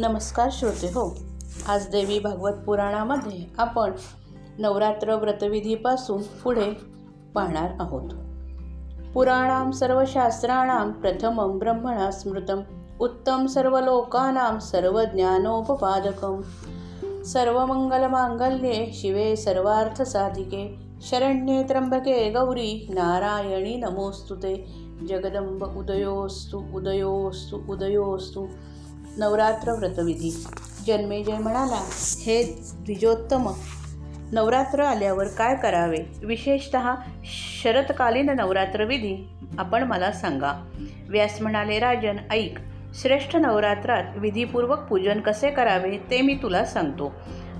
नमस्कार श्रोते हो आज देवी भागवत पुराणामध्ये आपण नवरात्र व्रतविधीपासून पुढे पाहणार आहोत. पुराणां सर्वशास्त्राणां प्रथमं ब्रह्मणा स्मृतम उत्तम सर्व लोकानां सर्वज्ञानोपपादकं सर्वमंगलमांगल्ये शिवे सर्वार्थसाधिके शरण्ये त्र्यंबके गौरी नारायणी नमोस्तुते जगदंब उदयोस्तु उदयोस्तु उदयोस्तु नवरात्र व्रतविधी. जन्मेजय म्हणाला हे द्विजोत्तम नवरात्र आल्यावर काय करावे? विशेषत शरतकालीन नवरात्रविधी आपण मला सांगा. व्यास म्हणाले राजन ऐक. श्रेष्ठ नवरात्रात विधीपूर्वक पूजन कसे करावे ते मी तुला सांगतो.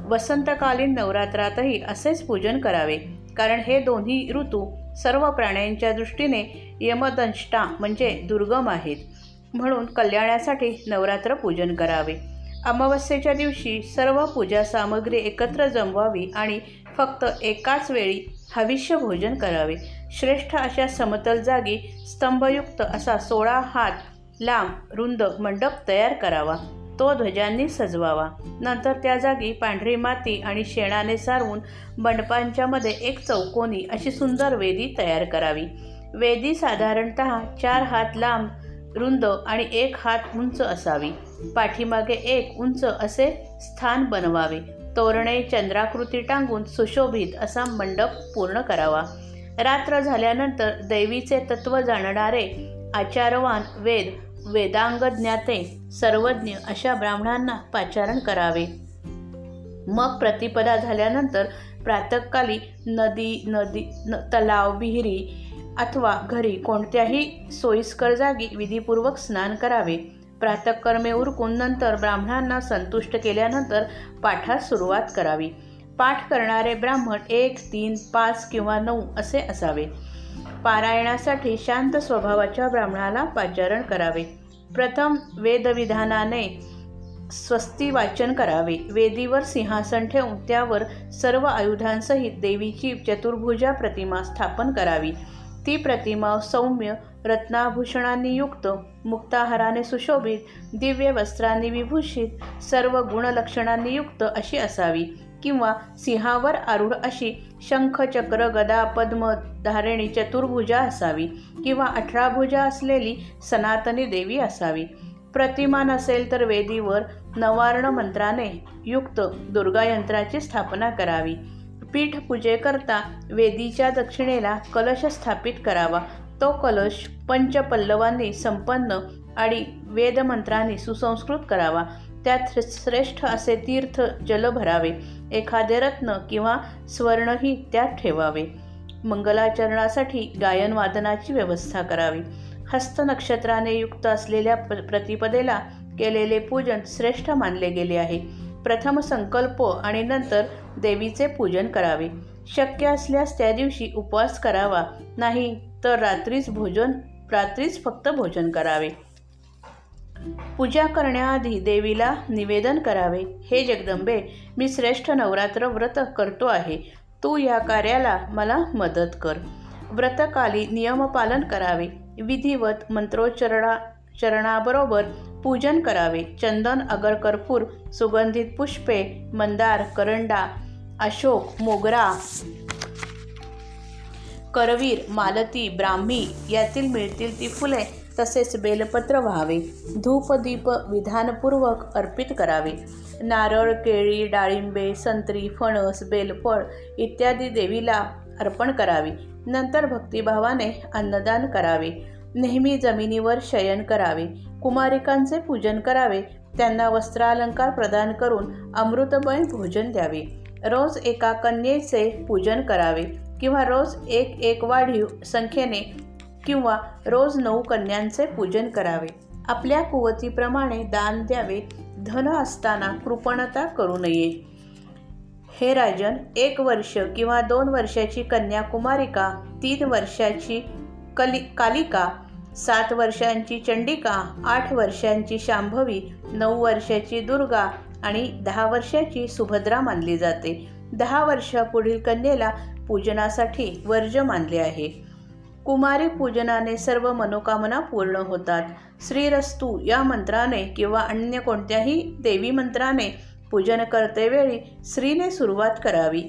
वसंतकालीन नवरात्रातही असेच पूजन करावे. कारण हे दोन्ही ऋतू सर्व प्राण्यांच्या दृष्टीने यमदंष्टा म्हणजे दुर्गम आहेत. म्हणून कल्याणासाठी नवरात्र पूजन करावे. अमावस्येच्या दिवशी सर्व पूजा सामग्री एकत्र जमवावी आणि फक्त एकाच वेळी हविष्य भोजन करावे. श्रेष्ठ अशा समतल जागी स्तंभयुक्त असा सोळा हात लांब रुंद मंडप तयार करावा. तो ध्वजांनी सजवावा. नंतर त्या जागी पांढरी माती आणि शेणाने सारवून मंडपांच्या मध्ये एक चौकोनी अशी सुंदर वेदी तयार करावी. वेदी साधारणत चार हात लांब रुंद आणि एक हात उंच असावी. पाठीमागे एक उंच असे स्थान बनवावे. तोरणे चंद्राकृती टांगून सुशोभित असा मंडप पूर्ण करावा. रात्र झाल्यानंतर दैवीचे तत्व जाणणारे आचारवान वेद वेदांग ज्ञाते सर्वज्ञ अशा ब्राह्मणांना पाचारण करावे. मग प्रतिपदा झाल्यानंतर प्रातकाली नदी नदी न तलाव विहिरी अथवा घरी कोणत्याही सोयीस्कर जागी विधीपूर्वक स्नान करावे. प्रातकर्मे उरकून नंतर ब्राह्मणांना संतुष्ट केल्यानंतर पाठास सुरुवात करावी. पाठ करणारे ब्राह्मण एक तीन पाच किंवा नऊ असे असावे. पारायणासाठी शांत स्वभावाच्या ब्राह्मणाला पाचारण करावे. प्रथम वेदविधानाने स्वस्ती वाचन करावे. वेदीवर सिंहासन ठेवून त्यावर सर्व आयुधांसहित देवीची चतुर्भुजा प्रतिमा स्थापन करावी. ती प्रतिमा सौम्य रत्नाभूषणांनी युक्त मुक्ताहाराने सुशोभित दिव्य वस्त्रांनी विभूषित सर्व गुणलक्षणांनी युक्त अशी असावी किंवा सिंहावर आरूढ अशी शंख चक्र गदा पद्म धारिणी चतुर्भुजा असावी किंवा अठरा भुजा असलेली सनातनी देवी असावी. प्रतिमा नसेल तर वेदीवर नवार्ण मंत्राने युक्त दुर्गायंत्राची स्थापना करावी. पीठ पूजेकरता वेदीच्या दक्षिणेला कलश स्थापित करावा. तो कलश पंचपल्लवांनी संपन्न आणि वेदमंत्रांनी सुसंस्कृत करावा. त्यात श्रेष्ठ असे तीर्थ जल भरावे. एखादे रत्न किंवा स्वर्णही त्यात ठेवावे. मंगलाचरणासाठी गायनवादनाची व्यवस्था करावी. हस्त नक्षत्राने युक्त असलेल्या प्रतिपदेला केलेले पूजन श्रेष्ठ मानले गेले आहे. प्रथम संकल्प आणि नंतर देवीचे पूजन करावे. शक्य असल्यास त्या दिवशी उपवास करावा. नाही तर रात्रीच भोजन रात्रीच फक्त भोजन करावे. पूजा करण्याआधी देवीला निवेदन करावे. हे जगदंबे मी श्रेष्ठ नवरात्र व्रत करतो आहे. तू या कार्याला मला मदत कर व्रतकाली नियमपालन करावे. विधिवत मंत्रोच्चरणा चरणाबरोबर पूजन करावे. चंदन अगर कर्पूर सुगंधित पुष्पे मंदार करंडा अशोक मोगरा करवीर मालती ब्राह्मी यातील मिळतील ती फुले तसेच बेलपत्र व्हावे. धूपदीप विधानपूर्वक अर्पित करावे. नारळ केळी डाळिंबे संत्री फणस बेलफळ इत्यादी देवीला अर्पण करावे. नंतर भक्तिभावाने अन्नदान करावे. नेहमी जमिनीवर शयन करावे. कुमारिकांचे पूजन करावे त्यांना वस्त्रालंकार प्रदान करून अमृतमय भोजन द्यावे. रोज एका कन्येचे पूजन करावे किंवा रोज एक एक वाढीव संख्येने किंवा रोज नऊ कन्यांचे पूजन करावे. आपल्या कुवतीप्रमाणे दान द्यावे. धन असताना कृपणता करू नये. हे राजन एक वर्ष किंवा दोन वर्षाची कन्याकुमारिका तीन वर्षाची कली कालिका सात वर्षांची चंडिका आठ वर्षांची शांभवी नऊ वर्षाची दुर्गा आणि दहा वर्षाची सुभद्रा मानली जाते. दहा वर्षापुढील कन्येला पूजनासाठी वर्ज मानले आहे. कुमारी पूजनाने सर्व मनोकामना पूर्ण होतात. श्रीरस्तू या मंत्राने किंवा अन्य कोणत्याही देवी मंत्राने पूजन करतेवेळी स्त्रीने सुरुवात करावी.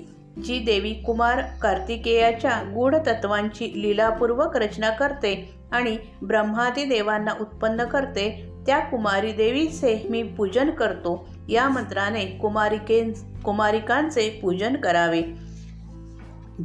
जी देवी कुमार कार्तिकेयाच्या गूढ तत्वांची लीलापूर्वक रचना करते आणि ब्रह्मादी देवांना उत्पन्न करते त्या कुमारी देवीचे मी पूजन करतो. या मंत्राने कुमारिके कुमारिकांचे पूजन करावे.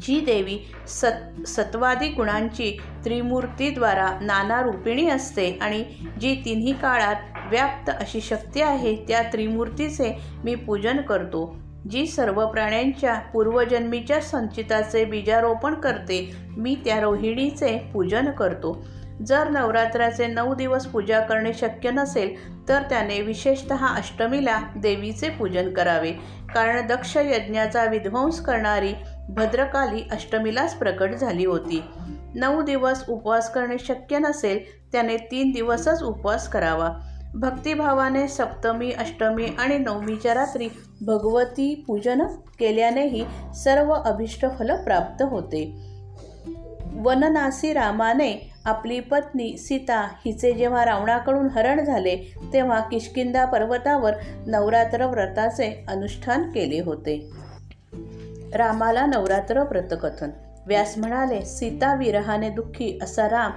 जी देवी सत् सत्वादी गुणांची त्रिमूर्तीद्वारा नाना रूपिणी असते आणि जी तिन्ही काळात व्याप्त अशी शक्ती आहे त्या त्रिमूर्तीचे मी पूजन करतो. जी सर्व प्राण्यांच्या पूर्वजन्मीच्या संचिताचे बीजारोपण करते मी त्या रोहिणीचे पूजन करतो. जर नवरात्राचे नऊ दिवस पूजा करणे शक्य नसेल तर त्याने विशेषत अष्टमीला देवीचे पूजन करावे. कारण दक्ष यज्ञाचा विध्वंस करणारी भद्रकाली अष्टमीलाच प्रकट झाली होती. नऊ दिवस उपवास करणे शक्य नसेल त्याने तीन दिवसच उपवास करावा. भक्तिभावाने सप्तमी अष्टमी आणि नवमीच्या रात्री भगवती पूजन केल्यानेही सर्व अभिष्टफल प्राप्त होते. वननासी रामाने आपली पत्नी सीता हिचे जेव्हा रावणाकडून हरण झाले तेव्हा किशकिंदा पर्वतावर नवरात्र व्रताचे अनुष्ठान केले होते. रामाला नवरात्र व्रतकथन. व्यास म्हणाले सीता विरहाने दुःखी असा राम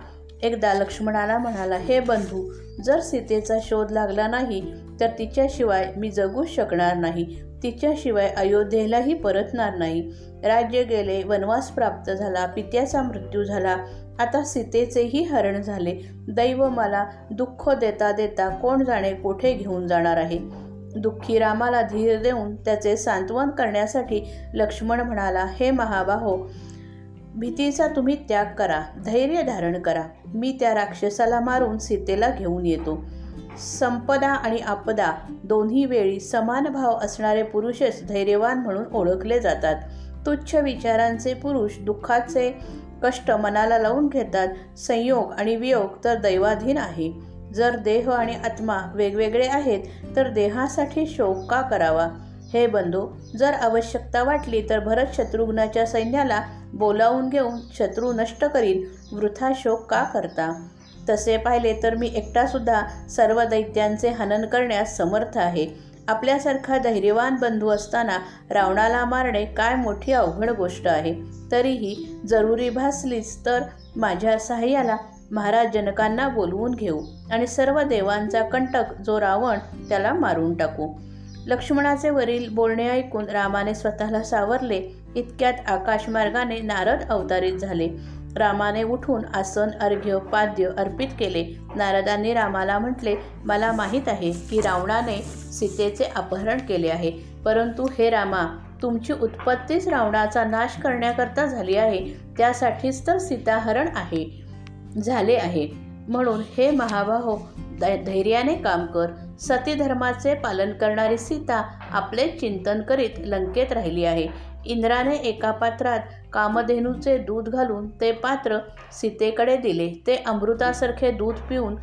एकदा लक्ष्मणाला म्हणाला हे बंधू जर सीतेचा शोध लागला नाही तर तिच्याशिवाय मी जगूच शकणार नाही. तिच्याशिवाय अयोध्येलाही परतणार नाही. राज्य गेले वनवास प्राप्त झाला पित्याचा मृत्यू झाला. आता सीतेचेही हरण झाले. दैव मला दुःख देता देता कोण जाणे कोठे घेऊन जाणार आहे दुःखी रामाला धीर देऊन त्याचे सांत्वन करण्यासाठी लक्ष्मण म्हणाला हे महाबाहो भीतीचा तुम्ही त्याग करा धैर्य धारण करा. मी त्या राक्षसाला मारून सीतेला घेऊन येतो. संपदा आणि आपदा दोन्ही वेळी समान भाव असणारे पुरुषच धैर्यवान म्हणून ओळखले जातात. तुच्छ विचारांचे पुरुष दुःखाचे कष्ट मनाला लावून घेतात. संयोग आणि वियोग तर दैवाधीन आहे. जर देह आणि आत्मा वेगवेगळे आहेत तर देहासाठी शोक का करावा? हे बंधू जर आवश्यकता वाटली तर भरत शत्रुघ्नाच्या सैन्याला बोलावून घेऊन शत्रू नष्ट करीन. वृथा शोक का करता? तसे पाहिले तर मी एकटासुद्धा सर्व दैत्यांचे हनन करण्यास समर्थ आहे. आपल्यासारखा धैर्यवान बंधू असताना रावणाला मारणे काय मोठी अवघड गोष्ट आहे. तरीही जरुरी भासलीच तर माझ्या सहाय्याला महाराज जनकांना बोलवून घेऊ आणि सर्व देवांचा कंटक जो रावण त्याला मारून टाकू. लक्ष्मणाचे वरील बोलणे ऐकून रामाने स्वतःला सावरले. इतक्यात आकाशमार्गाने नारद अवतारित झाले. रामाने उठून आसन अर्घ्य पाद्य अर्पित केले. नारदांनी रामाला म्हटले मला माहीत आहे की रावणाने सीतेचे अपहरण केले आहे. परंतु हे रामा तुमची उत्पत्तीच रावणाचा नाश करण्याकरता झाली आहे. त्यासाठीच तर सीताहरण आहे झाले आहे. म्हणून हे महाबाहो धैर्याने काम कर. सती धर्माचे पालन करणारी सीता आपले चिंतन करीत लंकेत राहिली आहे. इंद्राने एका पात्रात कामधेनूचे दूध घालून ते पात्र सीतेकडे दिले. ते अमृतासारखे दूध पिऊन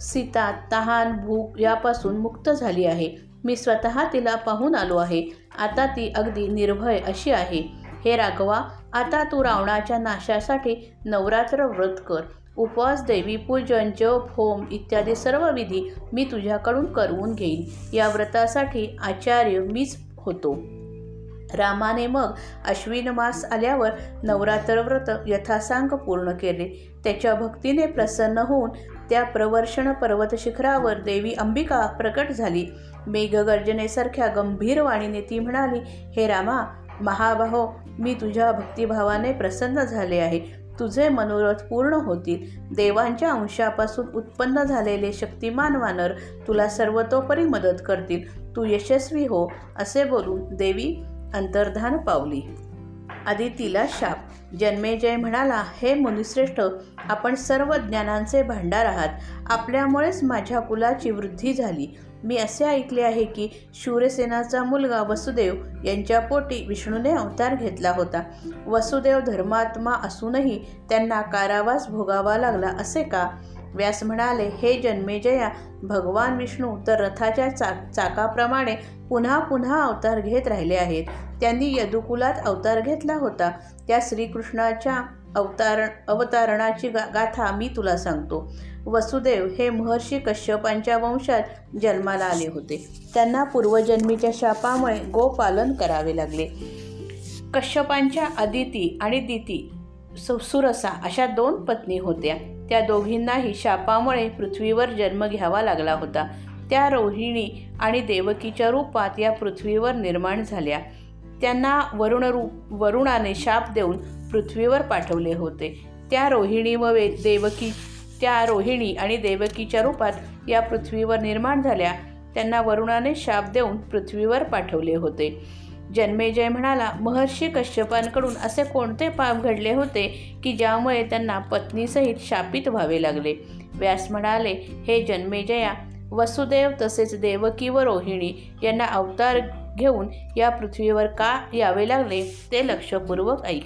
सीता तहान भूक यापासून मुक्त झाली आहे. मी स्वतः तिला पाहून आलो आहे. आता ती अगदी निर्भय अशी आहे. हे राघवा आता तू रावणाच्या नाशासाठी नवरात्र व्रत कर. उपवास देवी पूजन जप होम इत्यादी सर्व विधी मी तुझ्याकडून करवून घेईन. या व्रतासाठी आचार्य मीच होतो. रामाने मग अश्विन मास आल्यावर नवरात्र व्रत यथासांग पूर्ण केले. त्याच्या भक्तीने प्रसन्न होऊन त्या प्रवर्षण पर्वत शिखरावर देवी अंबिका प्रकट झाली. मेघगर्जनेसारख्या गंभीर वाणीने ती म्हणाली हे रामा महाबाहो मी तुझ्या भक्तिभावाने प्रसन्न झाले आहे. तुझे मनोरथ पूर्ण होतील. देवांच्या अंशापासून उत्पन्न झालेले शक्तिमान वानर तुला सर्वतोपरी मदत करतील. तू यशस्वी हो असे बोलून देवी अंतर्धान पावली. आदितीला शाप. जन्मेजय म्हणाला हे मुनिश्रेष्ठ आपण सर्व ज्ञानांचे भांडार आहात. आपल्यामुळेच माझ्या कुलाची वृद्धी झाली. मी असे ऐकले आहे की शूरसेनाचा मुलगा वसुदेव यांच्या पोटी विष्णूने अवतार घेतला होता. वसुदेव धर्मात्मा असूनही त्यांना कारावास भोगावा लागला असे का? व्यास म्हणाले हे जन्मेजया भगवान विष्णू तर रथाच्या चा चाकाप्रमाणे पुन्हा पुन्हा अवतार घेत राहिले आहेत. त्यांनी यदुकुलात अवतार घेतला होता. त्या श्रीकृष्णाच्या अवतारण अवतारणाची गा गाथा मी तुला सांगतो. वसुदेव हे महर्षी कश्यपांच्या वंशात जन्माला आले होते. त्यांना पूर्वजन्मीच्या शापामुळे गोपालन करावे लागले. कश्यपांच्या अदिती आणि दिती सुरसा अशा दोन पत्नी होत्या. त्या दोघींनाही शापामुळे पृथ्वीवर जन्म घ्यावा लागला होता. त्या रोहिणी आणि देवकीच्या रूपात या पृथ्वीवर निर्माण झाल्या. त्यांना वरुण रूप वरुणाने शाप देऊन पृथ्वीवर पाठवले होते. त्या रोहिणी व देवकी त्या रोहिणी आणि देवकीच्या रूपात या पृथ्वीवर निर्माण झाल्या. त्यांना वरुणाने शाप देऊन पृथ्वीवर पाठवले होते. जन्मेजय म्हणाला महर्षी कश्यपांकडून असे कोणते पाप घडले होते की ज्यामुळे त्यांना पत्नीसहित शापित व्हावे लागले? व्यास म्हणाले हे जन्मेजया वसुदेव तसेच देवकी व रोहिणी यांना अवतार घेऊन या पृथ्वीवर का यावे लागले ते लक्षपूर्वक ऐक.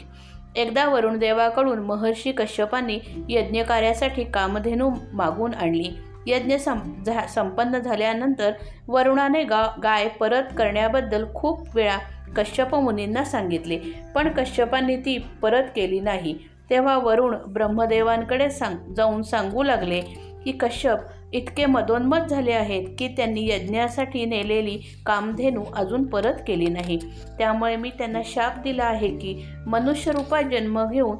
एकदा वरुणदेवाकडून महर्षी कश्यपांनी यज्ञकार्यासाठी कामधेनू मागून आणली. यज्ञ सं झा संपन्न झाल्यानंतर वरुणाने गा गाय परत करण्याबद्दल खूप वेळा कश्यप मुनींना सांगितले. पण कश्यपांनी ती परत केली नाही. तेव्हा वरुण ब्रह्मदेवांकडे सांग जाऊन सांगू लागले की कश्यप इतके मदोन्मत झाले आहेत की त्यांनी यज्ञासाठी नेलेली कामधेनू अजून परत केली नाही. त्यामुळे मी त्यांना शाप दिला आहे की मनुष्यरूपात जन्म घेऊन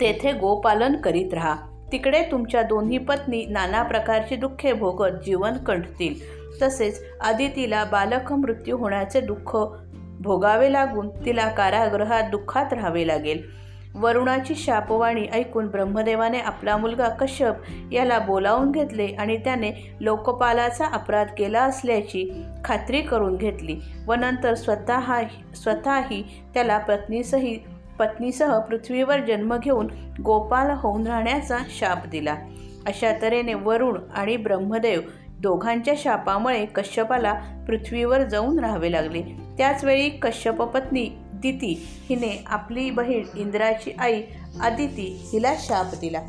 तेथे गोपालन करीत राहा. तिकडे तुमच्या दोन्ही पत्नी नाना प्रकारची दुःखे भोगत जीवन कंठतील. तसेच आदितीला बालक मृत्यू होण्याचे दुःख भोगावे लागून तिला कारागृहात दुःखात राहावे लागेल. वरुणाची शापवाणी ऐकून ब्रह्मदेवाने आपला मुलगा कश्यप याला बोलावून घेतले आणि त्याने लोकपालाचा अपराध केला असल्याची खात्री करून घेतली व नंतर स्वतः स्वतःही त्याला पत्नीसही पत्नीसह पृथ्वीवर जन्म घेऊन गोपाल होऊन राहण्याचा शाप दिला. अशा तऱ्हेने वरुण आणि ब्रह्मदेव दोघांच्या शापामुळे कश्यपाला पृथ्वीवर जाऊन राहावे लागले. त्याचवेळी कश्यप पत्नी दिती हिने आपली बहीण इंद्राची आई अदिती हिला शाप दिला.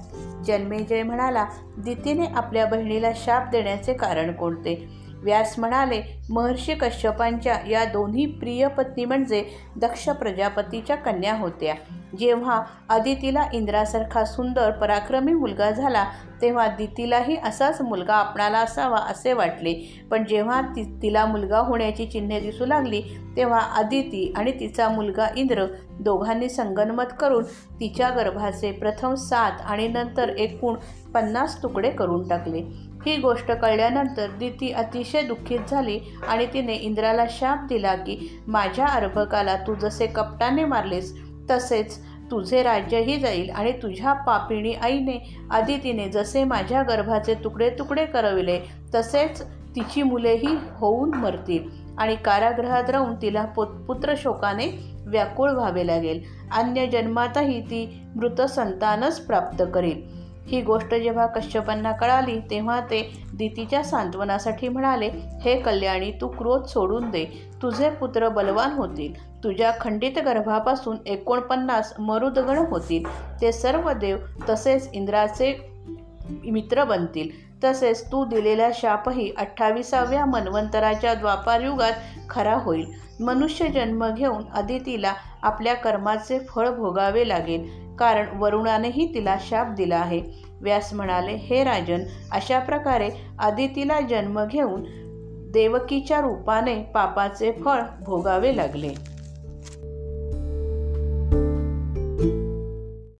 जन्मेजय म्हणाला दितीने आपल्या बहिणीला शाप देण्याचे कारण कोणते? व्यास म्हणाले महर्षी कश्यपांच्या या दोन्ही प्रिय पत्नी म्हणजे दक्ष प्रजापतीच्या कन्या होत्या. जेव्हा अदितीला इंद्रासारखा सुंदर पराक्रमी मुलगा झाला तेव्हा दितीलाही असाच मुलगा आपणाला असावा असे वाटले. पण जेव्हा ती तिला मुलगा होण्याची चिन्हे दिसू लागली तेव्हा अदिती आणि तिचा मुलगा इंद्र दोघांनी संगनमत करून तिच्या गर्भाचे प्रथम सात आणि नंतर एकूण पन्नास तुकडे करून टाकले. ही गोष्ट कळल्यानंतर दिती अतिशय दुःखित झाली आणि तिने इंद्राला शाप दिला की माझ्या अर्भकाला तू जसे कपटाने मारलेस तसेच तुझे राज्यही जाईल आणि तुझ्या पापिणी आईने आदितीने जसे माझ्या गर्भाचे तुकडे तुकडे करविले तसेच तिची मुलेही होऊन मरतील आणि कारागृहात राहून तिला पुत्र शोकाने व्याकुळ व्हावे लागेल. अन्य जन्मातही ती मृत संतानच प्राप्त करेल. ही गोष्ट जेव्हा कश्यपांना कळाली तेव्हा ते दितीच्या सांत्वनासाठी म्हणाले हे कल्याणी तू क्रोध सोडून दे. तुझे पुत्र बलवान होतील. तुझ्या खंडित गर्भापासून एकोणपन्नास मरुदगण होतील. ते सर्व देव तसेच इंद्राचे मित्र बनतील. तसेच तू दिलेला शापही अठ्ठावीसाव्या मन्वंतराच्या द्वापारयुगात खरा होईल. मनुष्य जन्म घेऊन अदितीला आपल्या कर्माचे फळ भोगावे लागेल कारण वरुणानेही तिला शाप दिला आहे. व्यास म्हणाले हे राजन अशा प्रकारे आदितीला जन्म घेऊन देवकीच्या रूपाने पापाचे फळ भोगावे लागले.